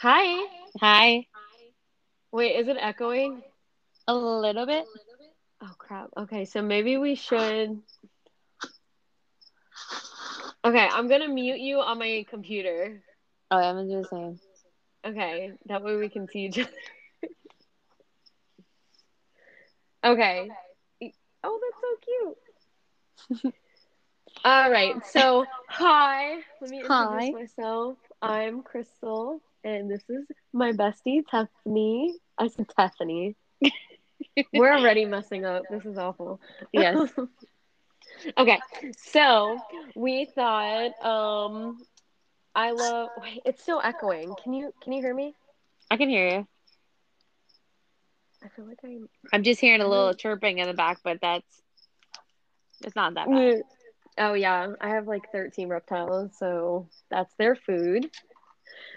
Hi. Hi. Wait, is it echoing? A little bit. Oh crap. Okay, so maybe we should. Okay, I'm gonna mute you on my computer. Oh, I'm gonna do the same. Okay, that way we can see each other. okay. Oh, that's so cute. All right, so hi. Let me introduce Hi. myself. I'm Crystal, and this is my bestie, Tiffany. I said Tiffany. We're already messing up. This is awful. Yes. okay, so we thought um I love wait, it's still echoing. Can you can you hear me? I can hear you. I feel like I'm I'm just hearing a little chirping in the back, but that's it's not that bad. Oh yeah, I have like 13 reptiles, so that's their food.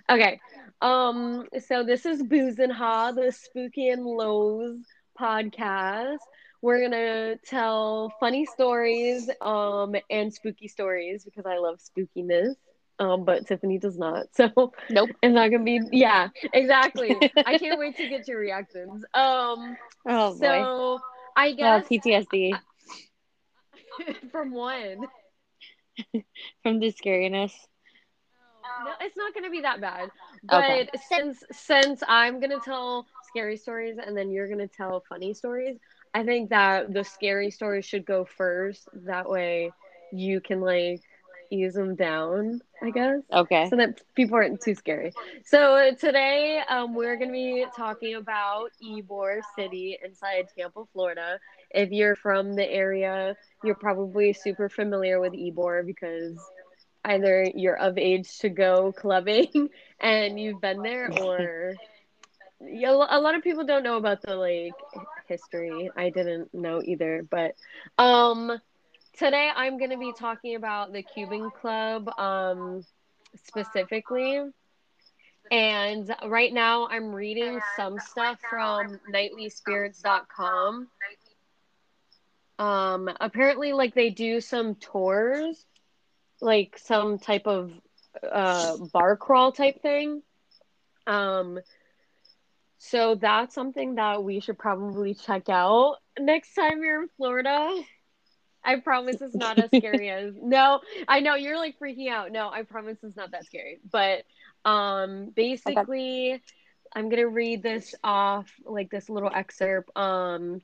Okay. Um so this is Boos and Ha, the Spooky and Lows podcast. We're going to tell funny stories um and spooky stories because I love spookiness. Um but Tiffany does not. So Nope. it's not going to be yeah, exactly. I can't wait to get your reactions. Um Oh boy. so I Well, guess PTSD from one. from the scariness. No, it's not going to be that bad. But Okay. since since I'm going to tell scary stories and then you're going to tell funny stories, I think that the scary stories should go first. That way you can like ease them down, I guess. Okay. So that people aren't too scary. So today um, we're going to be talking about Ybor City inside Tampa, Florida. If you're from the area, you're probably super familiar with Ybor because either you're of age to go clubbing and you've been there or Yeah, a lot of people don't know about the like history. I didn't know either, but um today I'm going to be talking about the Cuban Club um specifically. And right now I'm reading some stuff from nightlyspirits.com. Um apparently like they do some tours like some type of uh bar crawl type thing. Um so that's something that we should probably check out next time you're in Florida. I promise it's not as scary as No, I know you're like freaking out. No, I promise it's not that scary. But um basically I'm going to read this off like this little excerpt um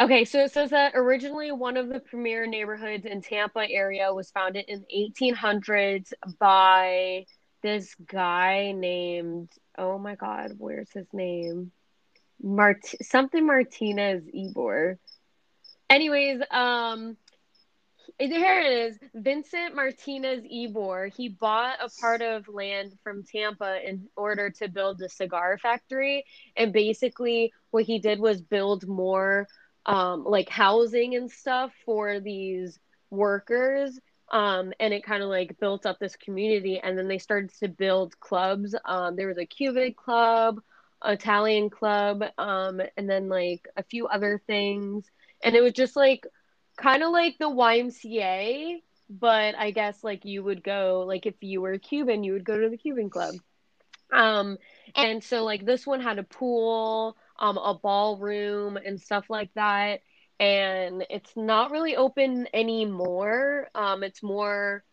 Okay, so it says that originally one of the premier neighborhoods in Tampa area was founded in the 1800s by this guy named oh my god, where's his name? Mart something Martinez Ybor. Anyways, um here it is. Vincent Martinez Ybor. He bought a part of land from Tampa in order to build a cigar factory. And basically, what he did was build more um, like housing and stuff for these workers. Um, and it kind of like built up this community. And then they started to build clubs. Um, there was a Cuban club, Italian club, um, and then like a few other things. And it was just like kind of like the YMCA, but I guess like you would go like if you were Cuban, you would go to the Cuban club. Um and so like this one had a pool, um a ballroom and stuff like that. And it's not really open anymore. Um it's more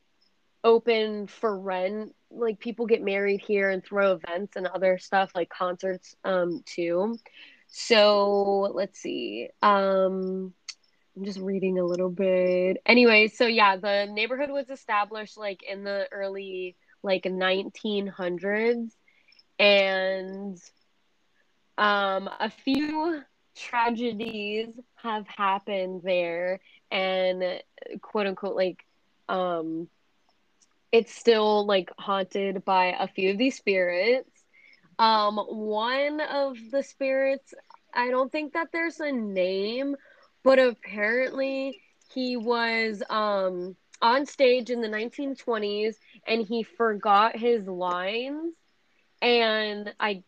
open for rent. Like people get married here and throw events and other stuff like concerts um too. So let's see. Um I'm just reading a little bit. Anyway, so yeah, the neighborhood was established like in the early like 1900s and um a few tragedies have happened there and quote unquote like um it's still like haunted by a few of these spirits. Um one of the spirits I don't think that there's a name, but apparently he was um on stage in the 1920s and he forgot his lines and I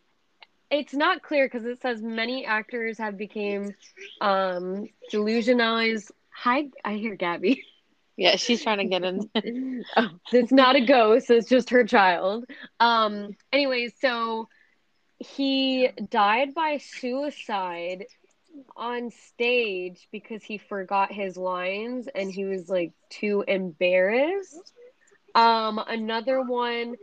it's not clear because it says many actors have became um delusionalized hi I hear Gabby Yeah, she's trying to get in. oh, it's not a ghost, it's just her child. Um anyways, so he died by suicide on stage because he forgot his lines and he was like too embarrassed. Um another one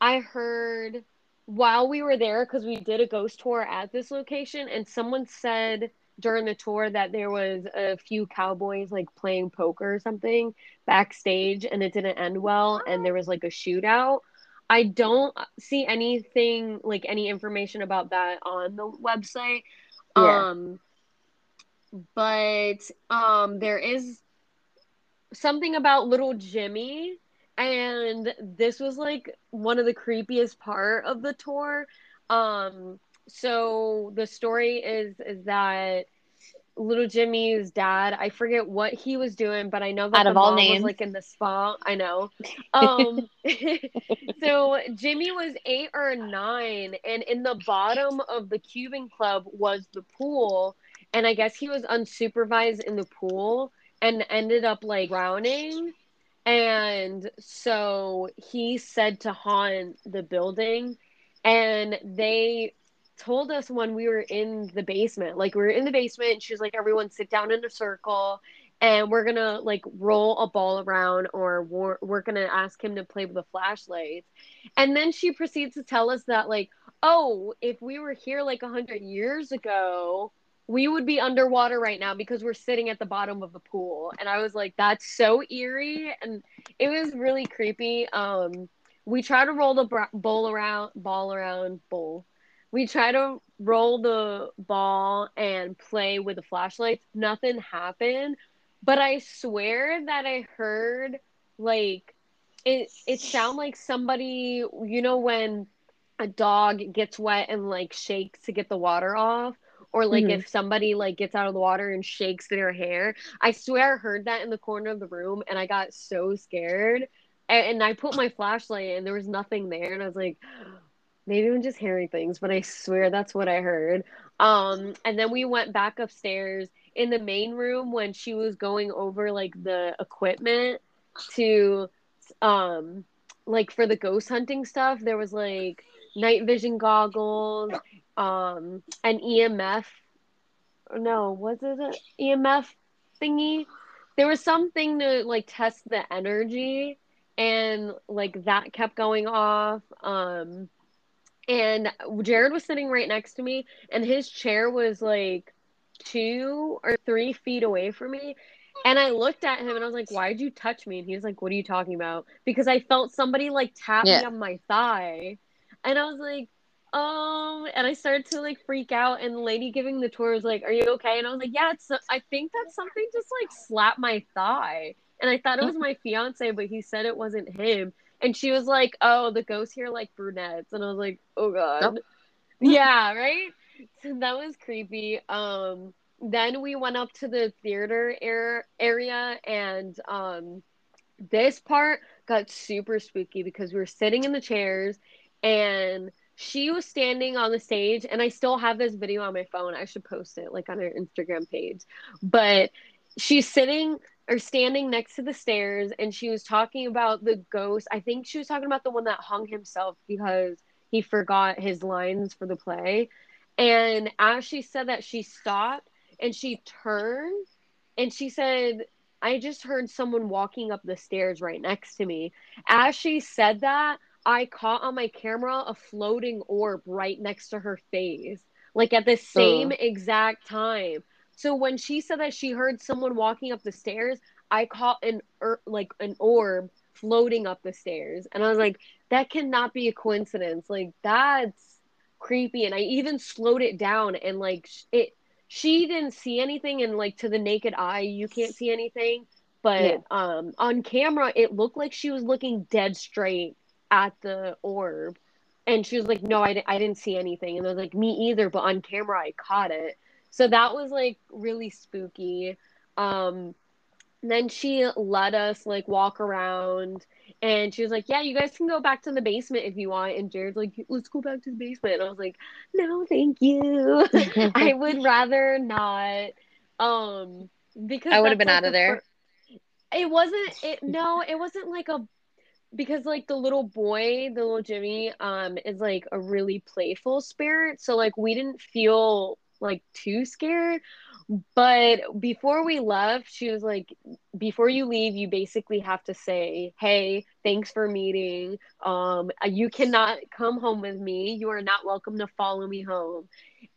I heard while we were there because we did a ghost tour at this location and someone said during the tour that there was a few cowboys like playing poker or something backstage and it didn't end well and there was like a shootout. I don't see anything like any information about that on the website. Yeah. Um but um there is something about little Jimmy and this was like one of the creepiest part of the tour. Um so the story is is that little Jimmy's dad, I forget what he was doing, but I know that Out of all names. was like in the spa. I know. Um so Jimmy was eight or nine, and in the bottom of the Cuban club was the pool, and I guess he was unsupervised in the pool and ended up like drowning. And so he said to haunt the building, and they told us when we were in the basement, like we were in the basement, she was like, everyone sit down in a circle. And we're gonna like roll a ball around, or we're, we're gonna ask him to play with the flashlights. And then she proceeds to tell us that, like, oh, if we were here like a hundred years ago, we would be underwater right now because we're sitting at the bottom of the pool. And I was like, that's so eerie, and it was really creepy. Um, we try to roll the bowl around, ball around, bowl. We try to roll the ball and play with the flashlights. Nothing happened, but I swear that I heard like it. It sounded like somebody, you know, when a dog gets wet and like shakes to get the water off or like Mhm. if somebody like gets out of the water and shakes their hair i swear i heard that in the corner of the room and i got so scared. And, and i put my flashlight and there was nothing there and i was like maybe i'm just hearing things but i swear that's what i heard. Um and then we went back upstairs in the main room when she was going over like the equipment to um like for the ghost hunting stuff. There was like night vision goggles um an emf no was it an emf thingy there was something to like test the energy and like that kept going off um and jared was sitting right next to me and his chair was like two or three feet away from me and I looked at him and I was like, Why'd you touch me? And he was like, What are you talking about? Because I felt somebody like tap me on my thigh. And I was like, Um, and I started to like freak out. And the lady giving the tour was like, Are you okay? And I was like, Yeah, it's, I think that something just like slapped my thigh. And I thought it was my fiance, but he said it wasn't him. And she was like, Oh, the ghosts here like brunettes. And I was like, Oh God. Nope. Yeah, right? So that was creepy. Um, then we went up to the theater air, area and um this part got super spooky because we were sitting in the chairs and she was standing on the stage and I still have this video on my phone. I should post it like on her Instagram page. But she's sitting or standing next to the stairs and she was talking about the ghost. I think she was talking about the one that hung himself because he forgot his lines for the play. And as she said that, she stopped and she turned and she said, I just heard someone walking up the stairs right next to me. As she said that, I caught on my camera a floating orb right next to her face, like at the same exact time. So when she said that she heard someone walking up the stairs, I caught an er, like an orb floating up the stairs, and I was like, that cannot be a coincidence. Like that's creepy. And I even slowed it down, and like it, she didn't see anything, and like to the naked eye, you can't see anything. But Yeah. um, on camera, it looked like she was looking dead straight at the orb. And she was like, No, I, di- I didn't see anything. And I was like, Me either. But on camera, I caught it. So that was like really spooky. Um, then she let us like walk around and she was like, Yeah, you guys can go back to the basement if you want. And Jared's like, Let's go back to the basement. And I was like, No, thank you. I would rather not. Um, because I would've been like, out of there. fir- it wasn't it no, it wasn't like a because like the little boy, the little Jimmy, um, is like a really playful spirit. So like we didn't feel like too scared. But before we left, she was like, before you leave, you basically have to say, Hey, thanks for meeting. Um, you cannot come home with me. You are not welcome to follow me home.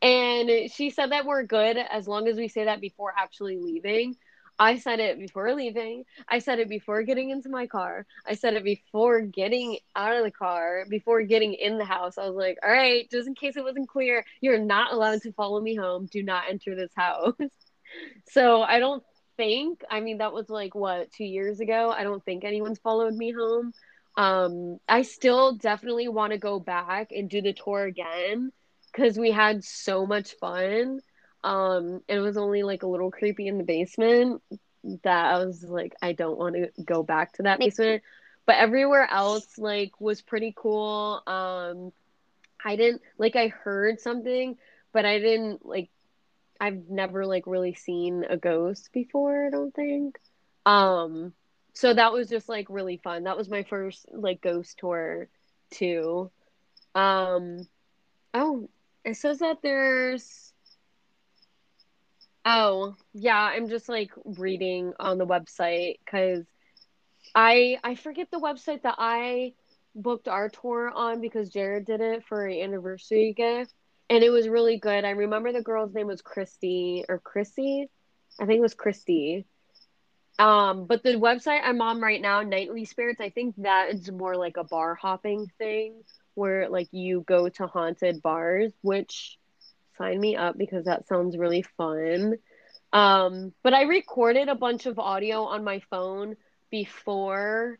And she said that we're good as long as we say that before actually leaving. I said it before leaving. I said it before getting into my car. I said it before getting out of the car, before getting in the house. I was like, all right, just in case it wasn't clear, you're not allowed to follow me home. Do not enter this house. so I don't think, I mean, that was like what, two years ago? I don't think anyone's followed me home. Um, I still definitely want to go back and do the tour again because we had so much fun. Um, it was only like a little creepy in the basement that I was like, I don't want to go back to that basement. But everywhere else, like, was pretty cool. Um, I didn't like I heard something, but I didn't like. I've never like really seen a ghost before. I don't think. Um, so that was just like really fun. That was my first like ghost tour, too. Um, oh, it says that there's Oh, yeah, I'm just like reading on the website cuz I I forget the website that I booked our tour on because Jared did it for an anniversary gift and it was really good. I remember the girl's name was Christy or Chrissy. I think it was Christy. Um, but the website I'm on right now, Nightly Spirits, I think that is more like a bar hopping thing where like you go to haunted bars, which sign me up because that sounds really fun. Um, but I recorded a bunch of audio on my phone before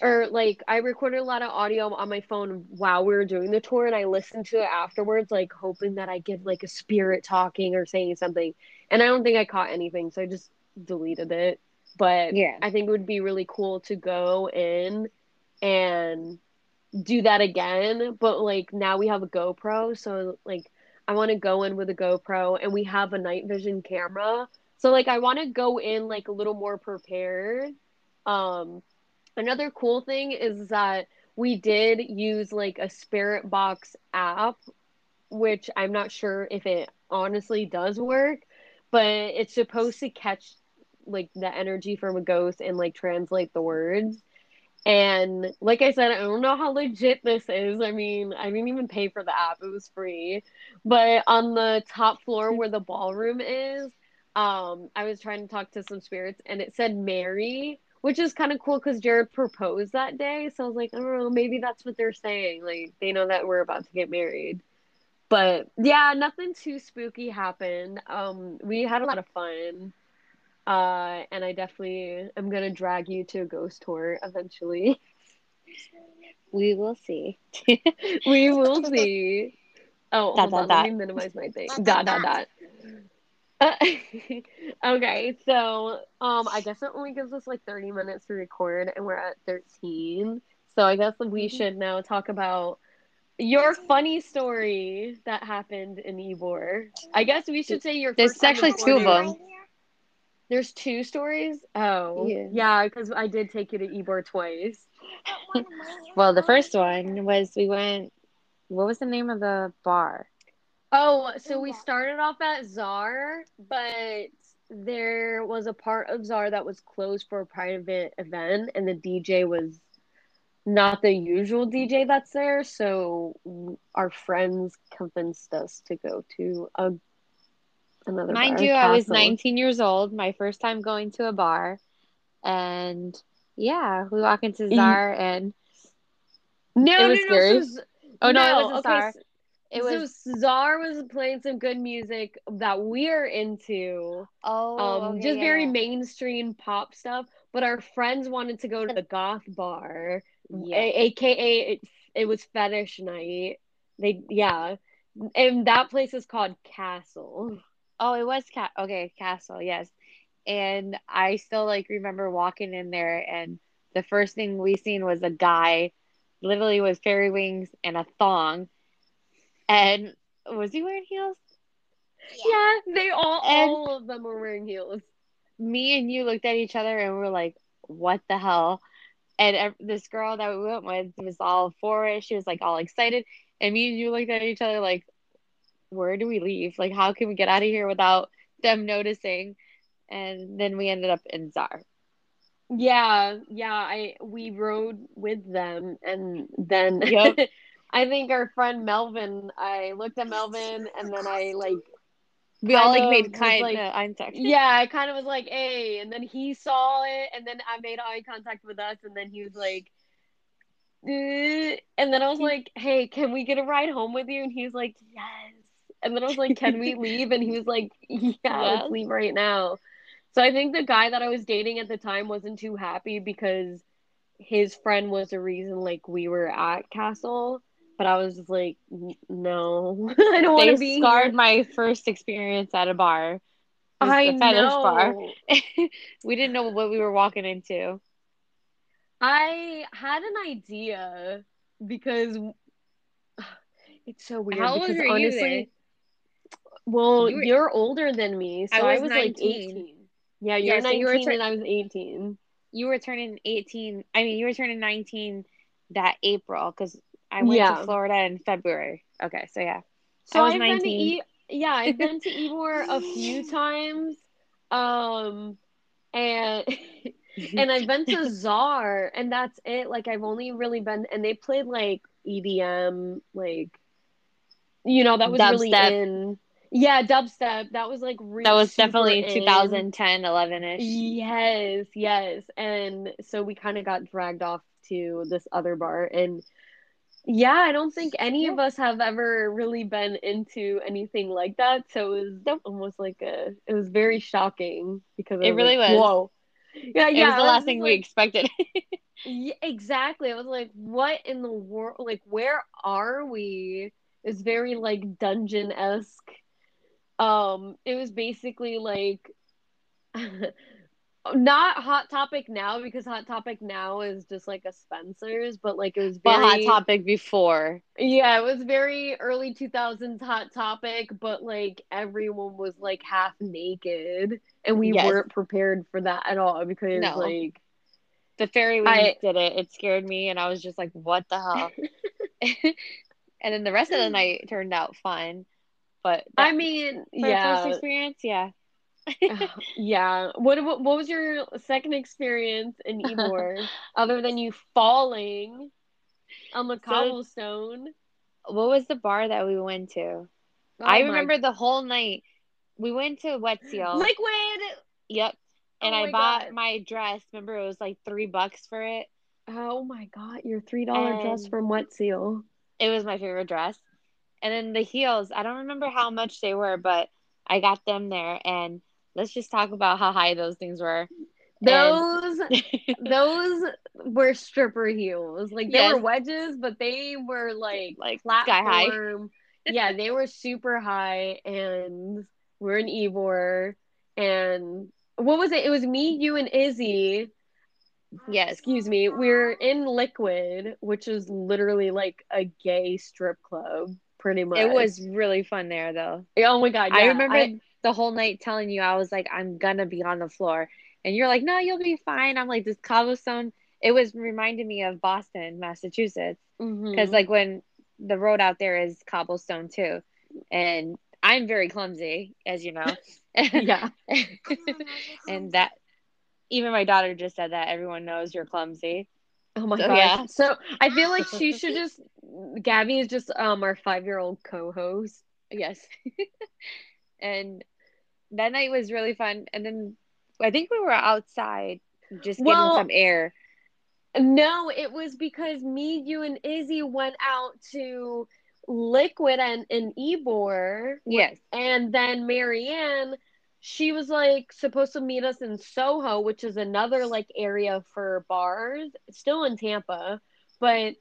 or like I recorded a lot of audio on my phone while we were doing the tour and I listened to it afterwards like hoping that I get like a spirit talking or saying something. And I don't think I caught anything, so I just deleted it. But Yeah. I think it would be really cool to go in and do that again, but like now we have a GoPro, so like I want to go in with a GoPro and we have a night vision camera. So like I want to go in like a little more prepared. Um another cool thing is that we did use like a spirit box app which I'm not sure if it honestly does work, but it's supposed to catch like the energy from a ghost and like translate the words. And like I said, I don't know how legit this is. I mean, I didn't even pay for the app, it was free. But on the top floor where the ballroom is, um, I was trying to talk to some spirits and it said Mary, which is kind of cool because Jared proposed that day. So I was like, I don't know, maybe that's what they're saying. Like, they know that we're about to get married. But yeah, nothing too spooky happened. Um, we had a lot of fun. Uh, and I definitely am gonna drag you to a ghost tour eventually. We will see. we will see. Oh, Dot, hold dot, on, let me minimize my thing. Dot dot dot. Uh, okay, so um, I guess it only gives us like thirty minutes to record, and we're at thirteen. So I guess we Mhm. should now talk about your funny story that happened in Ybor. I guess we should say your. There's actually two of them. There's two stories. Oh, Yeah. yeah, because I did take you to Ybor twice. Well, the first one was we went. What was the name of the bar? Oh, so we started off at Czar, but there was a part of Czar that was closed for a private event, and the DJ was not the usual DJ that's there. So our friends convinced us to go to a another. Mind bar, you, I was 19 years old, my first time going to a bar, and yeah, we walk into Czar, and No, It was no, scary. no. So, oh no, no, it wasn't okay, Czar. s- It was so Czar was playing some good music that we're into. oh, um okay, just yeah, very mainstream pop stuff but our friends wanted to go to the goth bar Yeah. a- aka it, it was fetish night they yeah and that place is called castle Oh, it was cat. Okay, Castle, yes. And I still like remember walking in there, and the first thing we seen was a guy, literally with fairy wings and a thong, and was he wearing heels? yeah they all And- all of them were wearing heels me and you looked at each other and we're like, what the hell? And this girl that we went with was all for it. She was like all excited. And me and you looked at each other like, where do we leave? Like, how can we get out of here without them noticing? And then we ended up in Czar. Yeah, yeah, I we rode with them and then Yep. I think our friend Melvin, I looked at Melvin and then I like We all like made kind like- of eye contact. yeah, I kind of was like, "Hey," and then he saw it and then I made eye contact with us and then he was like "Eh," and then I was like, "Hey, can we get a ride home with you?" And he was like, "Yes." And then I was like, "Can we leave?" And he was like, "Yeah, Yes. let's leave right now." So I think the guy that I was dating at the time wasn't too happy because his friend was the reason like we were at Castle, but I was just like, "No, I don't want to be scarred here." my first experience at a bar. I know. bar. we didn't know what we were walking into. I had an idea because it's so weird How old because were you honestly, there? Well, You you're older than me, so I I was was, like 18. Yeah, you're Yeah, so you 19 were tur- and I was 18. You were turning 18. I mean, you were turning 19 that April because I went Yeah. to Florida in February. Okay, so yeah. So I was I've been to 19. e- yeah, I've been to Ybor a few times. Um and and I've been to Czar and that's it. Like I've only really been and they played like EDM like you know, that was really Dubstep. in. Yeah, dubstep. That was like really that was definitely in. 2010, 11 ish. Yes, yes. And so we kind of got dragged off to this other bar and yeah, I don't think any of us have ever really been into anything like that. So it was almost like a it was very shocking because It really like, was. Whoa. Yeah, yeah. It yeah. was the last just thing we expected. yeah, exactly. I was like, what in the world? Like, where are we? It's very like dungeon esque. Um, it was basically like not Hot Topic now because Hot Topic now is just like a Spencer's, but like it was but very Hot Topic before. yeah, it was very early 2000s Hot Topic, but like everyone was like half naked, and we Yes. weren't prepared for that at all because No. like The fairy wings did it. It scared me, and I was just like, "What the hell?" and then the rest of the night turned out fun. But I mean, yeah, first experience, yeah. Uh, yeah. What, what what was your second experience in Ybor other than you falling on the So- cobblestone? What was the bar that we went to? Oh I remember the whole night. We went to Wet Seal. liquid. Yep. Oh and Oh I bought God. my dress. Remember, it was like three bucks for it. Oh my god, your three dollar dress from Wet Seal. It was my favorite dress. And then the heels, I don't remember how much they were, but I got them there. And let's just talk about how high those things were. Those those were stripper heels. Like they Yes. were wedges, but they were like like sky high. platform. yeah, they were super high, and we're in Ybor, and what was it? It was me, you, and Izzy. Yeah, Excuse me. We're in Liquid, which is literally like a gay strip club, pretty much. It was really fun there, though. Oh my god! I yeah, remember the whole night telling you, I was like, I'm gonna be on the floor. And you're like, no, you'll be fine. I'm like, this cobblestone, it was reminding me of Boston, Massachusetts. Mm-hmm. Because, like, when the road out there is cobblestone, too. And I'm very clumsy, as you know. yeah. and that, even my daughter just said that. Everyone knows you're clumsy. Oh my So, gosh. yeah. So I feel like she should just Gabby is just um our five year old co host. Yes. and that night was really fun. And then I think we were outside just getting Well- some air. No, it was because me, you, and Izzy went out to Liquid and, and Ybor. Yes. And then Marianne, she was like supposed to meet us in Soho, which is another like area for bars, still in Tampa. But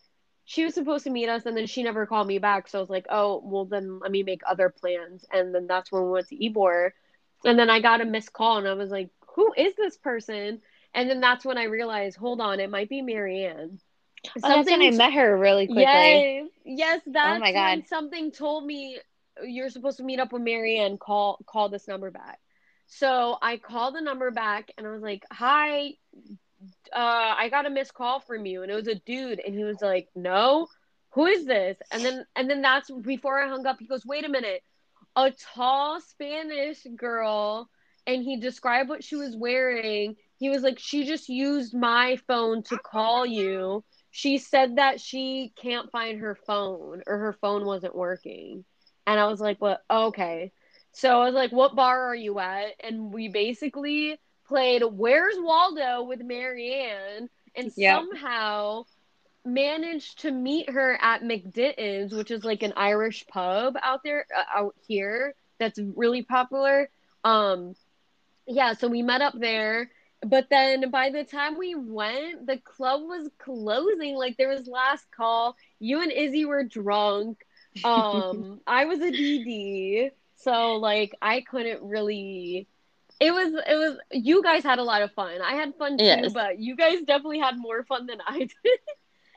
she was supposed to meet us and then she never called me back. So I was like, oh, well, then let me make other plans. And then that's when we went to Ybor. And then I got a missed call and I was like, who is this person? And then that's when I realized, hold on, it might be Marianne. Oh, that's when I met her really quickly. Yes, yes, oh that's my when God. something told me you're supposed to meet up with Marianne. Call call this number back. So I called the number back and I was like, "Hi, uh, I got a missed call from you," and it was a dude, and he was like, "No, who is this?" And then and then that's before I hung up. He goes, "Wait a minute, a tall Spanish girl," and he described what she was wearing. He was like, "She just used my phone to call you." She said that she can't find her phone or her phone wasn't working. And I was like, "What? Well, okay." So I was like, "What bar are you at?" And we basically played Where's Waldo with Marianne and yep. somehow managed to meet her at MacDinton's, which is like an Irish pub out there uh, out here that's really popular. Um yeah, so we met up there, but then by the time we went, the club was closing. Like there was last call. You and Izzy were drunk. Um I was a DD. So like I couldn't really it was it was you guys had a lot of fun. I had fun too, yes. but you guys definitely had more fun than I did.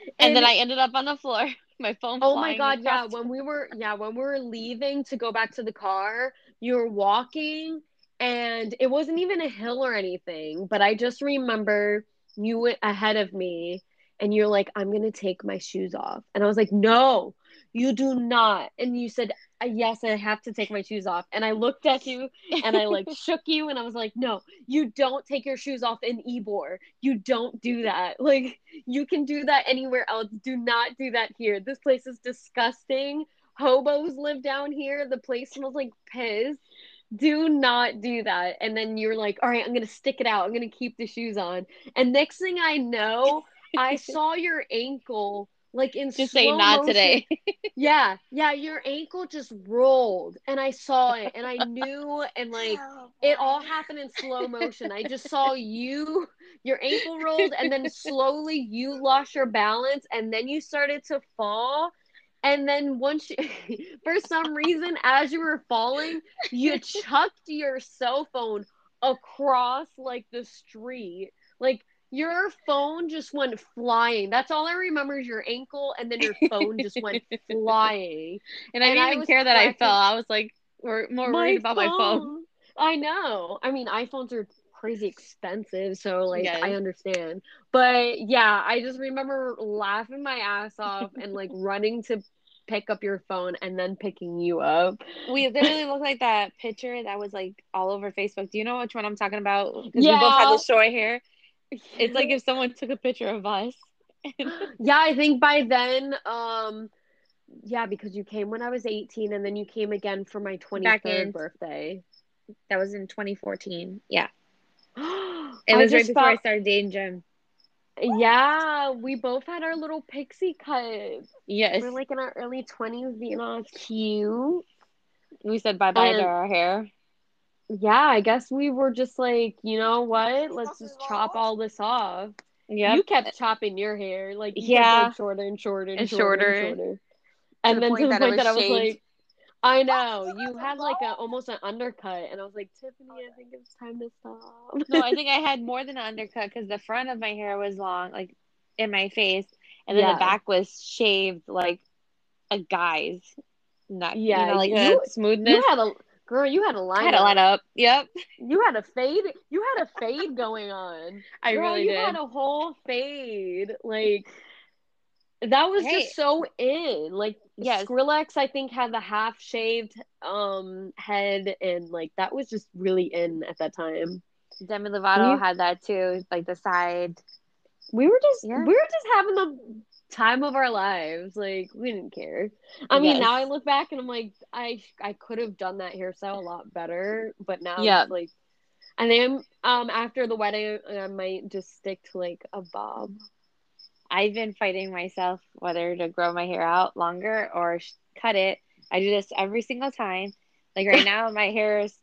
and, and, then I ended up on the floor. My phone. Oh my god! Yeah, when we were yeah when we were leaving to go back to the car, you were walking, and it wasn't even a hill or anything. But I just remember you went ahead of me, and you're like, "I'm gonna take my shoes off," and I was like, "No, you do not." And you said, yes, I have to take my shoes off. And I looked at you and I like shook you and I was like, no, you don't take your shoes off in Ybor You don't do that. Like, you can do that anywhere else. Do not do that here. This place is disgusting. Hobos live down here. The place smells like piss. Do not do that. And then you're like, all right, I'm going to stick it out. I'm going to keep the shoes on. And next thing I know, I saw your ankle like in just say not motion. today. yeah, yeah, your ankle just rolled, and I saw it, and I knew, and like it all happened in slow motion. I just saw you, your ankle rolled, and then slowly you lost your balance, and then you started to fall. And then once you, for some reason, as you were falling, you chucked your cell phone across like the street. Like your phone just went flying. That's all I remember is your ankle, and then your phone just went flying. And I didn't even care that I fell. I was like, we're more worried about phone. my phone. I know. I mean, iPhones are crazy expensive, so like yes. I understand. But yeah, I just remember laughing my ass off and like running to pick up your phone and then picking you up. We literally look like that picture that was like all over Facebook. Do you know which one I'm talking about? Because yeah. we both had the short hair. It's like if someone took a picture of us. yeah, I think by then, um, yeah, because you came when I was 18 and then you came again for my 23rd birthday. That was in 2014. Yeah. it was right before thought... I started dating Jim. Yeah, we both had our little pixie cut. Yes. We're like in our early 20s being all cute. We said bye bye to our hair yeah, I guess we were just like, you know what? Let's just chop all this off. Yeah. You kept chopping your hair. Like, you yeah. shorter and shorter and, and shorter, shorter, and shorter. And then to the point that I was like, I know you had like a almost an undercut, and I was like, Tiffany, I think it's time to stop. no, I think I had more than an undercut because the front of my hair was long, like in my face, and then yeah. the back was shaved like a guy's. Not yeah, you know, like you, smoothness. You had a Girl, you had a line. I had a line up. Yep. You had a fade. You had a fade going on. I Girl, really you did. You had a whole fade. Like that was hey. just so in. Like yes. Skrillex, I think, had the half shaved um head, and like that was just really in at that time. Demi Lovato you, had that too, like the side. We were just yeah. we were just having the time of our lives. Like we didn't care. I mean, yes. now I look back and I'm like, I I could have done that hairstyle a lot better, but now yeah, like, and then um after the wedding, I might just stick to like a bob. I've been fighting myself whether to grow my hair out longer or cut it. I do this every single time. Like right now, my hair is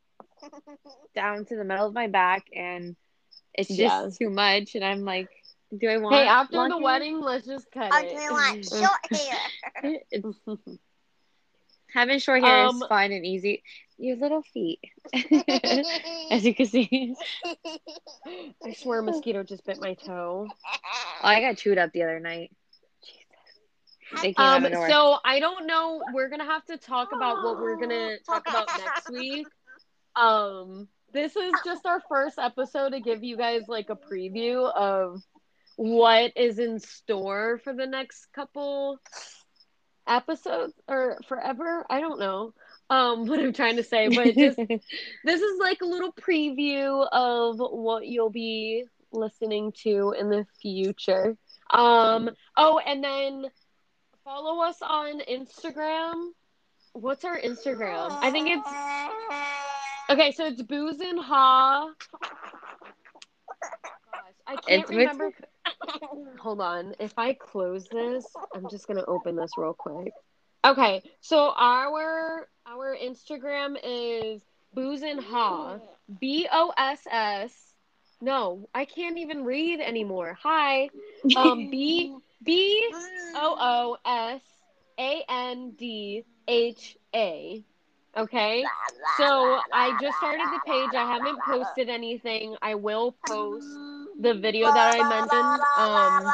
down to the middle of my back, and it's just yeah. too much. And I'm like, do I want? Hey, after the hair? wedding, let's just cut I it. I want short hair. Having short hair um, is fun and easy. Your little feet, as you can see. I swear, a mosquito just bit my toe. Oh, I got chewed up the other night. Um, so I don't know. We're gonna have to talk about what we're gonna talk about next week. Um, this is just our first episode to give you guys like a preview of what is in store for the next couple episodes or forever. I don't know um what I'm trying to say, but just this is like a little preview of what you'll be listening to in the future. Um oh and then follow us on Instagram. What's our Instagram? I think it's Okay, so it's Boos and Ha. Gosh, I can't It's with- remember. Hold on. If I close this, I'm just gonna open this real quick. Okay, so our our Instagram is Boos and Ha. B O S S. No, I can't even read anymore. Hi. Um B B O O S A N D H A. Okay. So I just started the page. I haven't posted anything. I will post the video that I mentioned. Um,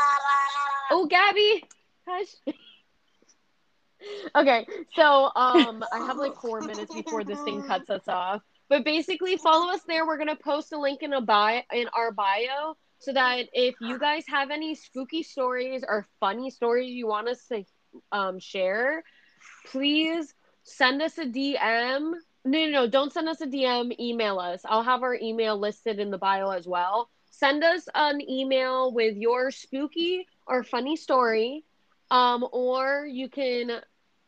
oh, Gabby, hush. okay, so um, I have like four minutes before this thing cuts us off. But basically, follow us there. We're gonna post a link in a bio in our bio so that if you guys have any spooky stories or funny stories you want us to um, share, please send us a DM. No, no, no, don't send us a DM. Email us. I'll have our email listed in the bio as well. Send us an email with your spooky or funny story, um, or you can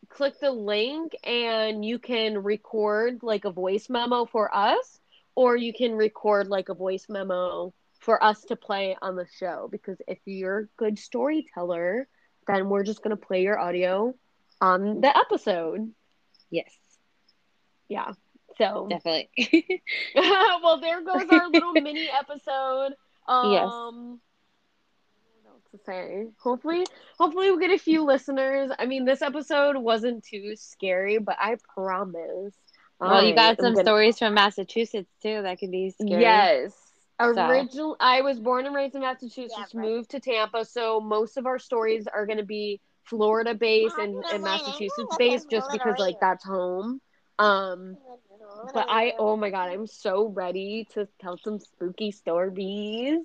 click the link and you can record like a voice memo for us, or you can record like a voice memo for us to play on the show. Because if you're a good storyteller, then we're just gonna play your audio on the episode. yes, Yeah. So definitely. well, there goes our little mini episode. Um, Yes. To say? Hopefully, hopefully we'll get a few listeners. I mean, this episode wasn't too scary, but I promise. well, you got some gonna- stories from Massachusetts too that could be scary. Yes. So- Original. I was born and raised in Massachusetts. Moved to Tampa, so most of our stories are going to be Florida based and, and Massachusetts based, just because like that's home. Um, but I, oh my god, I'm so ready to tell some spooky stories.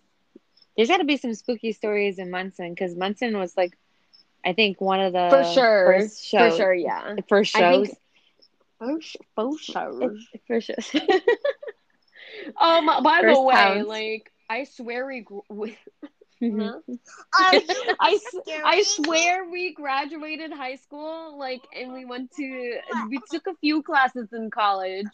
There's got to be some spooky stories in Munson because Munson was like, I think one of the For sure, first for shows, sure, yeah. first shows, think for, sh- for sure. first shows. Um, by the way, towns. like I swear we, we Mhm. I, I swear we graduated high school like and we went to we took a few classes in college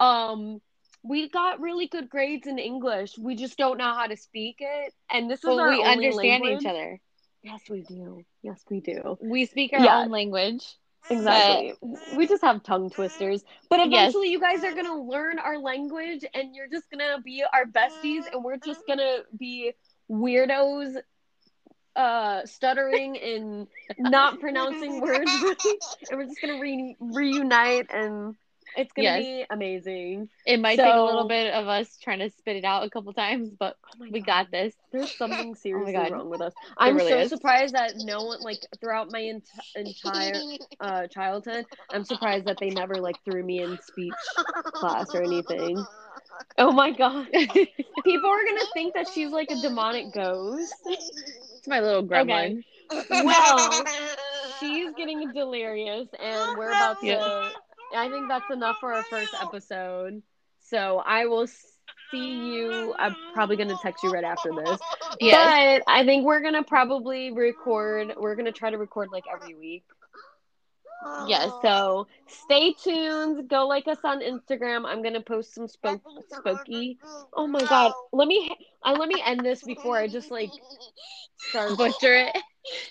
um we got really good grades in english we just don't know how to speak it and this is our we understand language. each other. yes we do yes we do We speak our Yeah. own language. exactly we just have tongue twisters but Yes. eventually you guys are gonna learn our language and you're just gonna be our besties and we're just gonna be weirdos uh stuttering and not pronouncing words and we're just gonna re- reunite and it's gonna Yes. be amazing It might take a little bit of us trying to spit it out a couple times, but oh we God. got this. there's something seriously God. wrong with us i'm really so is. surprised that no one like throughout my ent- entire uh childhood i'm surprised that they never like threw me in speech class or anything oh my god. People are gonna think that she's like a demonic ghost. It's my little gremlin. Well, she's getting delirious and we're about to Yeah. i think that's enough for our first episode. So i will see you. I'm probably going to text you right after this. Yes. but i think we're going to probably record we're going to try to record like every week Yes. so stay tuned go like us on instagram i'm going to post some spoke spooky oh my god let me I let me end this before i just like start Butcher it.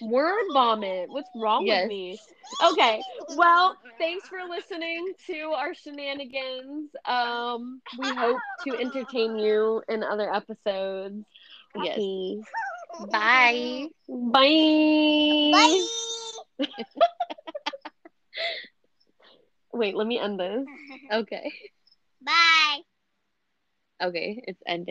word vomit. What's wrong Yes. with me? Okay. Well, thanks for listening to our shenanigans. Um, we hope to entertain you in other episodes. Yes. Okay. Bye. Bye. Wait, let me end this. Okay. Bye. Okay, it's ended.